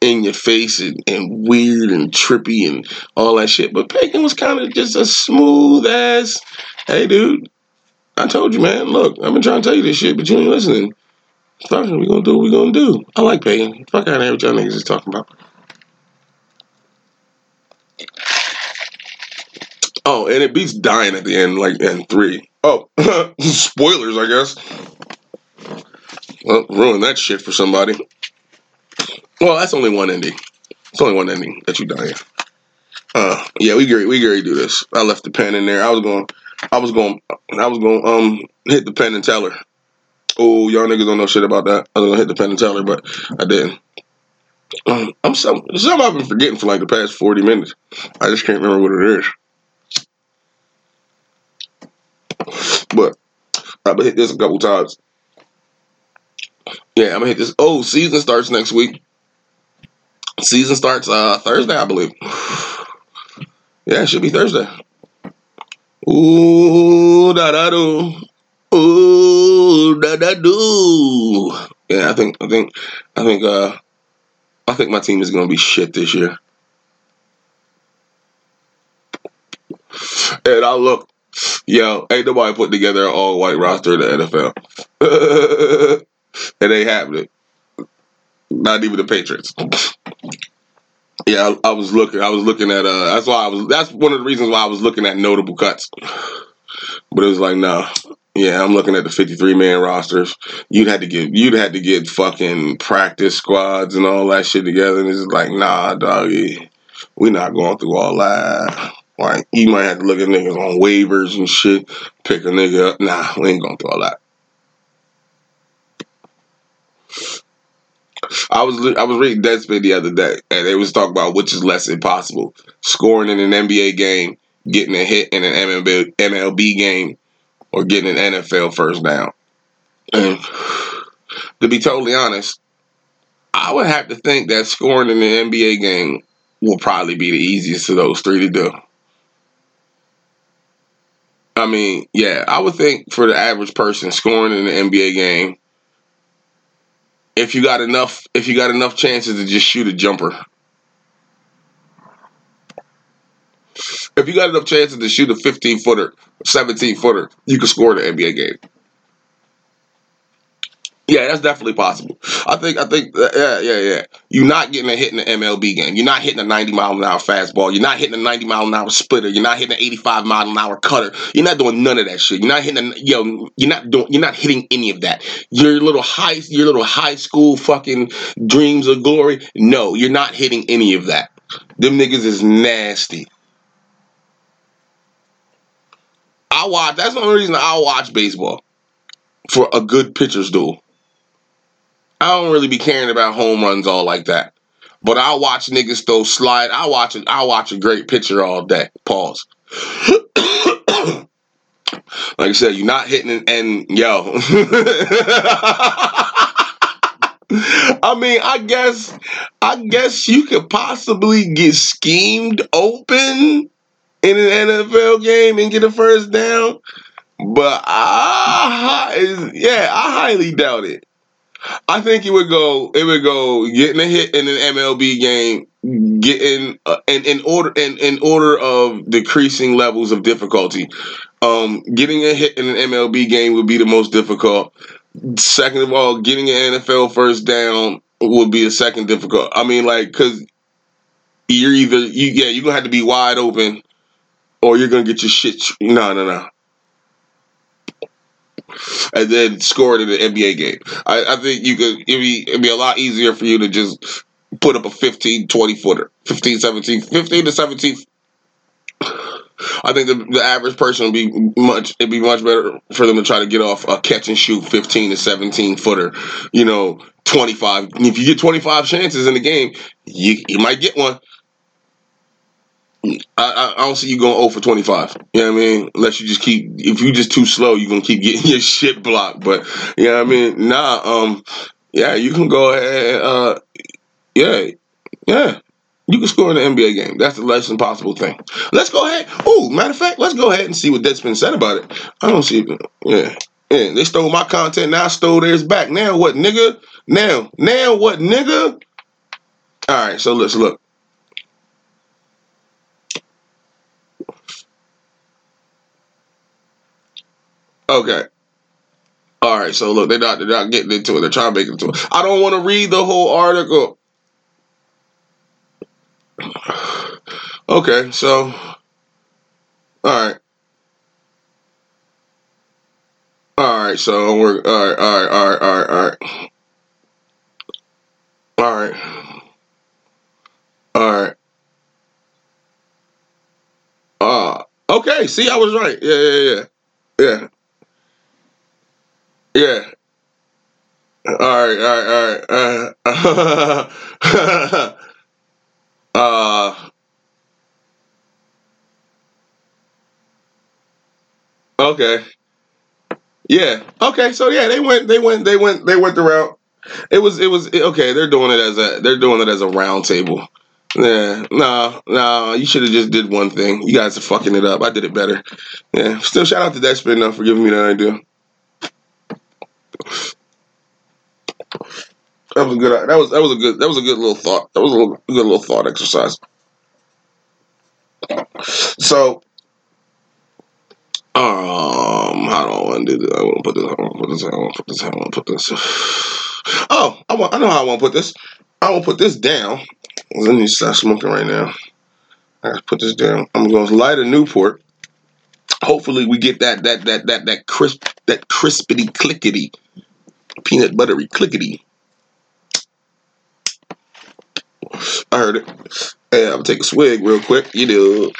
B: in your face and, and weird and trippy and all that shit. But Pagan was kind of just a smooth ass, hey dude, I told you, man. Look, I've been trying to tell you this shit, but you ain't listening. Fuck we gonna do what we gonna do. I like Pagan. Fuck out of here what y'all niggas is talking about. Oh, and it beats dying at the end, like in three. Oh, [LAUGHS] spoilers, I guess. Well, ruin that shit for somebody. Well, that's only one ending. It's only one ending that you die in. Uh, yeah, we agree. We agree. Do this. I left the pen in there. I was going. I was going. I was going. Um, hit the pen and tell her. Oh, y'all niggas don't know shit about that. I was gonna hit the pen and tell her, but I didn't. Um, I'm some something I've been forgetting for like the past forty minutes. I just can't remember what it is. But I've been hit this a couple times. Yeah, I'm gonna hit this. Oh, season starts next week. Season starts uh Thursday, I believe. [SIGHS] Yeah, it should be Thursday. Ooh, da da do. Ooh, da da do. Yeah, I think, I think, I think, uh, I think my team is gonna be shit this year. And I look, yo, ain't nobody put together an all white roster in the NFL. [LAUGHS] it ain't happening. Not even the Patriots. Yeah, I, I, was looking. I was looking at. Uh, that's why I was. That's one of the reasons why I was looking at notable cuts. But it was like, no. Yeah, I'm looking at the 53 man rosters. You'd had to get. You'd had to get fucking practice squads and all that shit together. And it's like, nah, doggy, we not going through all that. Like, you might have to look at niggas on waivers and shit. Pick a nigga up. Nah, we ain't going through all that. I was I was reading Deadspin the other day, and they was talking about which is less impossible: scoring in an NBA game, getting a hit in an MLB, MLB game, or getting an NFL first down. And to be totally honest, I would have to think that scoring in an NBA game will probably be the easiest of those three to do. I mean, yeah, I would think for the average person, scoring in an NBA game if you got enough if you got enough chances to just shoot a jumper. If you got enough chances to shoot a 15 footer, 17 footer, you can score the NBA game. Yeah, that's definitely possible. I think, I think, uh, yeah, yeah, yeah. You're not getting a hit in the MLB game. You're not hitting a 90 mile an hour fastball. You're not hitting a 90 mile an hour splitter. You're not hitting an 85 mile an hour cutter. You're not doing none of that shit. You're not hitting, a, yo, you're not doing, you're not hitting any of that. Your little high, your little high school fucking dreams of glory. No, you're not hitting any of that. Them niggas is nasty. I watch. That's the only reason I watch baseball for a good pitcher's duel. I don't really be caring about home runs all like that. But I watch niggas throw slide. I watch it. I watch a great pitcher all day. Pause. [COUGHS] like I said, you're not hitting and, and yo. [LAUGHS] I mean, I guess, I guess you could possibly get schemed open in an NFL game and get a first down, but I, yeah, I highly doubt it. I think it would go, it would go getting a hit in an MLB game, getting uh, in in order in, in order of decreasing levels of difficulty. Um, getting a hit in an MLB game would be the most difficult. Second of all, getting an NFL first down would be a second difficult. I mean, like, cause you're either you yeah you're gonna have to be wide open, or you're gonna get your shit. No, no, no. And then score it in an NBA game. I, I think you could. It'd be it'd be a lot easier for you to just put up a 15, 20 footer, 15, 17, 15 to 17 I think the, the average person would be much. It'd be much better for them to try to get off a catch and shoot fifteen to seventeen footer. You know, twenty five. If you get twenty five chances in the game, you you might get one. I, I, don't see you going 0 for 25. You know what I mean? Unless you just keep, if you just too slow, you're going to keep [LAUGHS] getting your shit blocked. But, you know what I mean? Nah, um, yeah, you can go ahead, uh, yeah, yeah. You can score in the NBA game. That's the less impossible thing. Let's go ahead. Oh, matter of fact, let's go ahead and see what Deadspin said about it. I don't see it. Yeah. Yeah, they stole my content. Now I stole theirs back. Now what, nigga? Now, now what, nigga? All right, so let's look. Okay. All right, so look, they're not they're not getting into it. They're trying to make it into it. I don't want to read the whole article. [SIGHS] Okay, so all right. All right, so we're all right, all right, all right, all right, all right, all right, all right. Uh, okay. See, I was right. Yeah, yeah, yeah, yeah, yeah. All right, all right, all right. Uh, [LAUGHS] uh, okay. Yeah. Okay. So yeah, they went. They went. They went. They went the route. It was. It was okay. They're doing it as a. They're doing it as a round table. Yeah. No. No. You should have just did one thing. You guys are fucking it up. I did it better. Yeah. Still, shout out to Deadspin though for giving me that idea. That was a good. That was. That was a good. That was a good little thought. That was a little, good little thought exercise. So. Um, how do I want to do this? I want to put this. I want to put this. I want to put this. I want to put this. Oh, I want. I know how I want to put this. I to put this down. Let me start smoking right now. I gotta put this down. I'm to light a Newport. Hopefully, we get that that that that that crisp that crispity clickety peanut buttery clickety. I heard it. Hey, I'm gonna take a swig real quick. You know.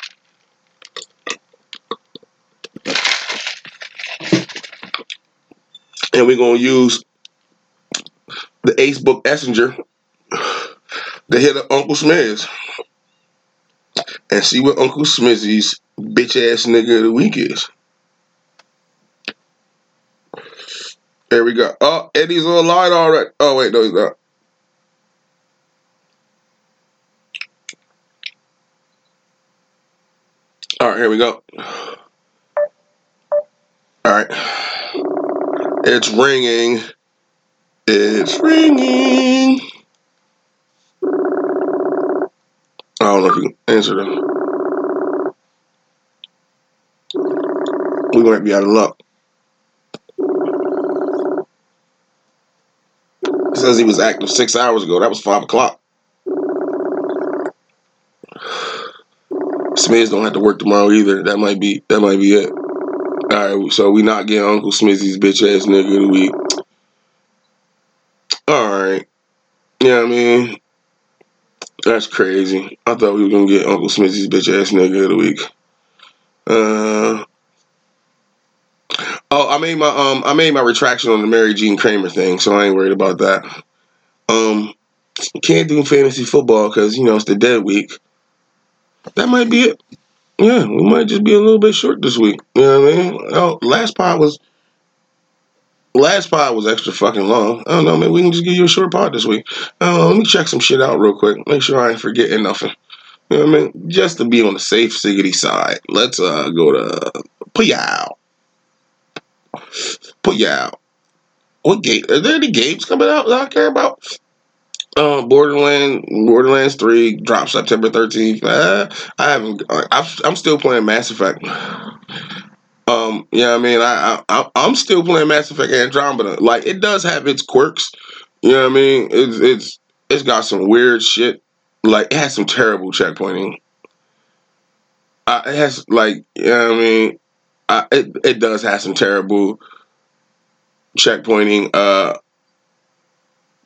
B: and we're gonna use the Facebook Messenger to hit up Uncle Smiz and see what Uncle Smizzy's bitch ass nigga of the week is. There we go. Oh, Eddie's on line already. Oh wait, no, he's not. All right, here we go. All right. It's ringing. It's ringing. I don't know if you can answer them. We might be out of luck. It says he was active six hours ago. That was five o'clock. Smiz don't have to work tomorrow either. That might be that might be it. All right, so we not getting Uncle Smizzy's bitch ass nigga of the week. All right, yeah, I mean that's crazy. I thought we were gonna get Uncle Smizzy's bitch ass nigga of the week. Uh, oh, I made my um, I made my retraction on the Mary Jean Kramer thing, so I ain't worried about that. Um, can't do fantasy football because you know it's the dead week. That might be it. yeah, we might just be a little bit short this week. You know what I mean? Oh, last pod was last pod was extra fucking long. I don't know, man. we can just give you a short pod this week. Uh, let me check some shit out real quick. Make sure I ain't forgetting nothing. You know what I mean? Just to be on the safe siggity side. Let's uh go to Puyao. Puyao. What game? Are there any games coming out that I care about? Uh, Borderlands, Borderlands Three drops September thirteenth. Uh, I haven't. I've, I'm still playing Mass Effect. Um, yeah, I mean, I, I I'm still playing Mass Effect Andromeda. Like, it does have its quirks. You know what I mean? It's it's it's got some weird shit. Like, it has some terrible checkpointing. It has like, you know what I mean? I, it it does have some terrible checkpointing. Uh,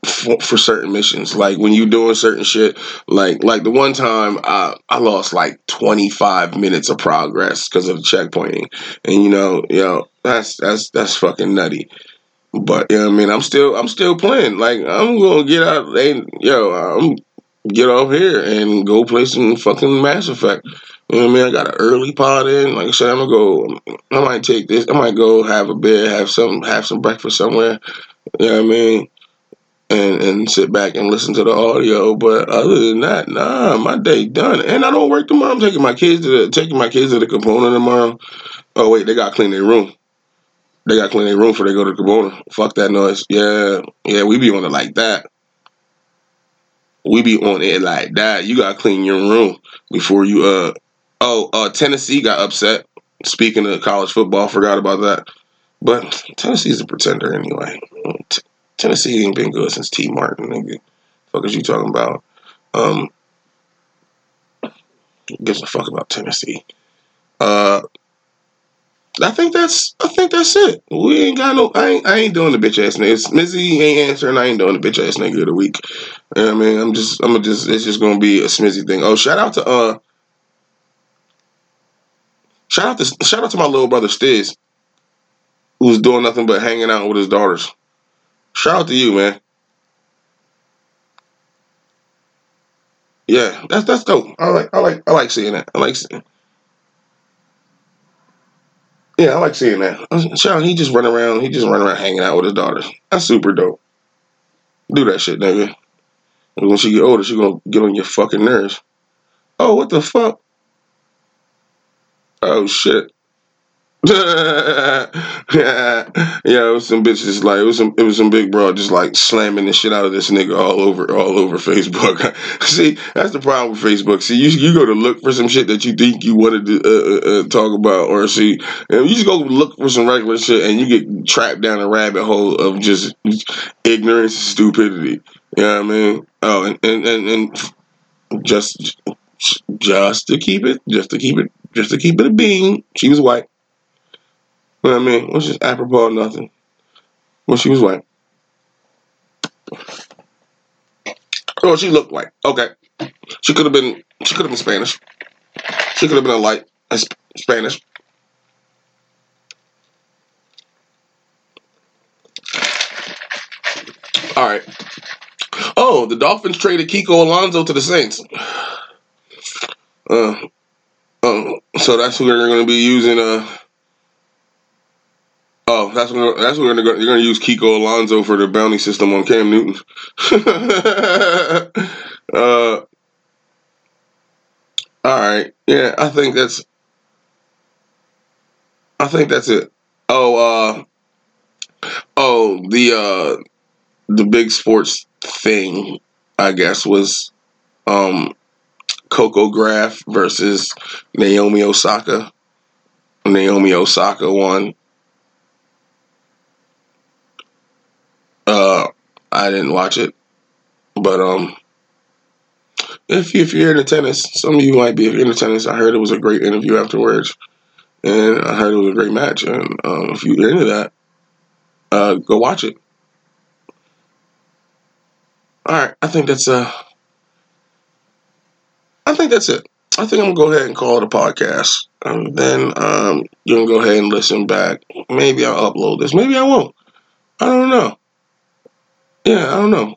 B: for, for certain missions. Like when you're doing certain shit, like like the one time I I lost like 25 minutes of progress because of checkpointing, and you know, you know that's that's that's fucking nutty. But you know what I mean, I'm still I'm still playing. Like I'm gonna get out and yo, I'm get off here and go play some fucking Mass Effect. You know what I mean? I got an early pod in. Like I said, I'm gonna go. I might take this. I might go have a beer, have some, have some breakfast somewhere. You know what I mean? And, and sit back and listen to the audio. But other than that, nah, my day done. And I don't work tomorrow. I'm taking my kids to the taking my kids to the component tomorrow. Oh wait, they got to clean their room. They got to clean their room before they go to the component. Fuck that noise. Yeah, yeah, we be on it like that. We be on it like that. You gotta clean your room before you uh oh uh Tennessee got upset. Speaking of college football, forgot about that. But Tennessee's a pretender anyway. Tennessee ain't been good since Tee Martin, nigga. Fuck is you talking about? Um, gives a fuck about Tennessee. Uh, I think that's I think that's it. We ain't got no. I ain't, I ain't doing the bitch ass nigga. Smizzy ain't answering. I ain't doing the bitch ass nigga of the week. You know what I mean, I'm just I'm just it's just gonna be a Smizzy thing. Oh, shout out to uh, shout out to shout out to my little brother Stiz, who's doing nothing but hanging out with his daughters. Shout out to you, man. Yeah, that's that's dope. I like I like I like seeing that. I like seeing. Yeah, I like seeing that. Uh, Shout out, he just run around. He just run around hanging out with his daughters. That's super dope. Do that shit, nigga. And when she get older, she gonna get on your fucking nerves. Oh, what the fuck? Oh shit. Yeah, [LAUGHS] yeah, it was some bitches like it was some it was some big bro just like slamming the shit out of this nigga all over all over Facebook. [LAUGHS] See, that's the problem with Facebook. See, you you go to look for some shit that you think you wanted to uh, uh, uh talk about or see, and you just go look for some regular shit and you get trapped down a rabbit hole of just ignorance, and stupidity. You know what I mean? Oh, and and and, and just just to keep it, just to keep it, just to keep it a being. She was white. You know what I mean? Was just apropos of nothing. Well, she was white. Oh, she looked white. Okay. She could have been. She could have been Spanish. She could have been a light a Sp- Spanish. All right. Oh, the Dolphins traded Kiko Alonso to the Saints. Uh, uh, so that's who they're going to be using. Uh, Oh, that's what that's they're gonna you're gonna use Kiko Alonso for the bounty system on Cam Newton. [LAUGHS] uh, all right, yeah, I think that's I think that's it. Oh, uh, oh, the uh, the big sports thing, I guess, was um, Coco Gauff versus Naomi Osaka. Naomi Osaka won. Uh, I didn't watch it, but um, if you, if you're into tennis, some of you might be into tennis. I heard it was a great interview afterwards, and I heard it was a great match. And um, if you're into that, uh, go watch it. All right, I think that's uh, I think that's it. I think I'm gonna go ahead and call it a podcast. And then um, you can go ahead and listen back. Maybe I'll upload this. Maybe I won't. I don't know. Yeah, I don't know.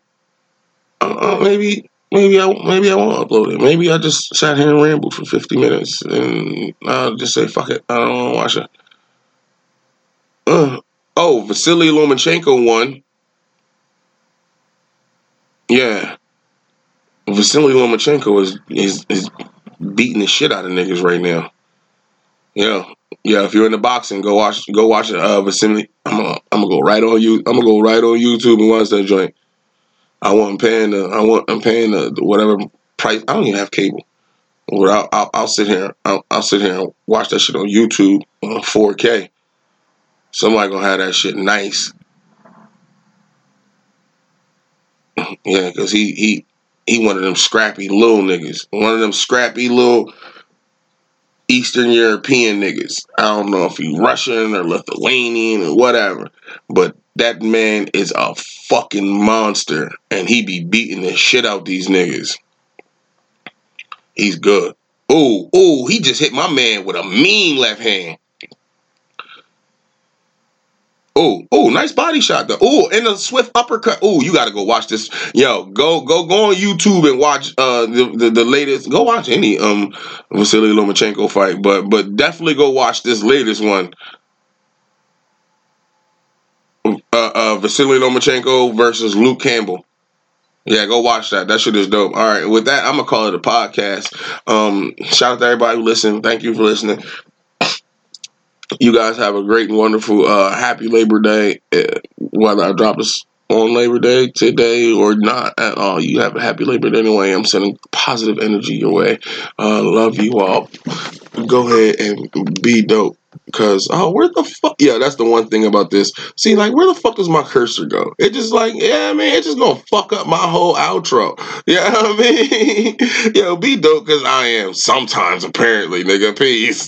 B: Uh, uh, maybe maybe I maybe I won't upload it. Maybe I just sat here and rambled for fifty minutes and I'll just say fuck it. I don't want to watch it. Uh, oh, Vasily Lomachenko won. Yeah, Vasily Lomachenko is is is beating the shit out of niggas right now. Yeah, yeah. If you're in the boxing, go watch go watch uh Vasily. I'm gonna I'm gonna go right on you. I'm gonna go right on YouTube and watch that joint. I want paying the I want I'm paying the, the whatever price. I don't even have cable. But I'll, I'll, I'll sit here. I'll, I'll sit here and watch that shit on YouTube on 4K. Somebody gonna have that shit nice. Yeah, cause he he he one of them scrappy little niggas. One of them scrappy little Eastern European niggas. I don't know if he Russian or Lithuanian or whatever, but that man is a fucking monster, and he be beating the shit out these niggas. He's good. Oh, oh, he just hit my man with a mean left hand. Oh, oh, nice body shot though. Oh, and a swift uppercut. Oh, you gotta go watch this. Yo, go go go on YouTube and watch uh the, the, the latest. Go watch any um Vasily Lomachenko fight, but but definitely go watch this latest one. Uh, uh Vasily Lomachenko versus Luke Campbell. Yeah, go watch that. That shit is dope. All right, with that, I'm gonna call it a podcast. Um, shout out to everybody who listened. Thank you for listening. You guys have a great and wonderful, uh, happy Labor Day. Uh, whether I drop this on Labor Day today or not at all, you have a happy Labor Day anyway. I'm sending positive energy your way. Uh, love you all. Go ahead and be dope. Cause oh, where the fuck? Yeah, that's the one thing about this. See, like, where the fuck does my cursor go? It just like, yeah, man, it's just gonna fuck up my whole outro. [LAUGHS] Yeah, you know I mean, [LAUGHS] yo, be dope, cause I am sometimes apparently, nigga. Peace.